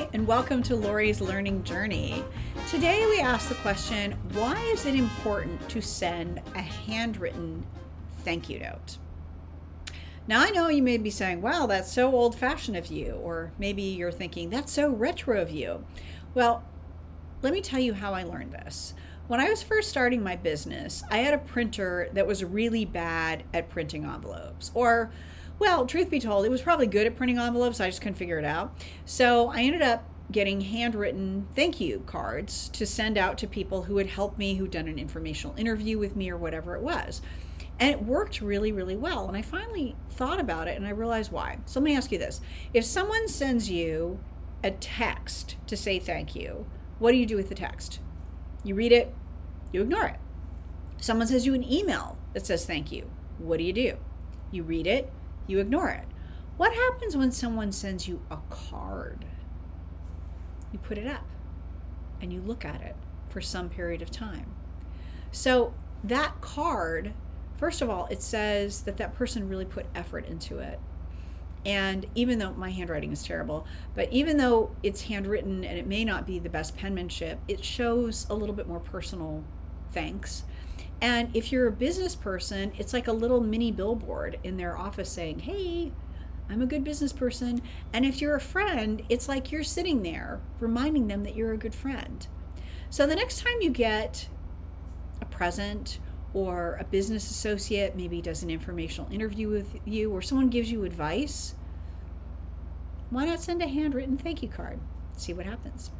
And welcome to Lori's Learning Journey. Today we ask the question why is it important to send a handwritten thank you note? Now, I know you may be saying, wow, that's so old fashioned of you, or maybe you're thinking, that's so retro of you. Well, let me tell you how I learned this. When I was first starting my business, I had a printer that was really bad at printing envelopes, or well, truth be told, it was probably good at printing envelopes. I just couldn't figure it out. So I ended up getting handwritten thank you cards to send out to people who had helped me, who'd done an informational interview with me, or whatever it was. And it worked really, really well. And I finally thought about it and I realized why. So let me ask you this if someone sends you a text to say thank you, what do you do with the text? You read it, you ignore it. Someone sends you an email that says thank you. What do you do? You read it, you ignore it. What happens when someone sends you a card? You put it up and you look at it for some period of time. So, that card, first of all, it says that that person really put effort into it. And even though my handwriting is terrible, but even though it's handwritten and it may not be the best penmanship, it shows a little bit more personal thanks and if you're a business person, it's like a little mini billboard in their office saying, hey, I'm a good business person. And if you're a friend, it's like you're sitting there reminding them that you're a good friend. So the next time you get a present or a business associate maybe does an informational interview with you or someone gives you advice, why not send a handwritten thank you card? See what happens.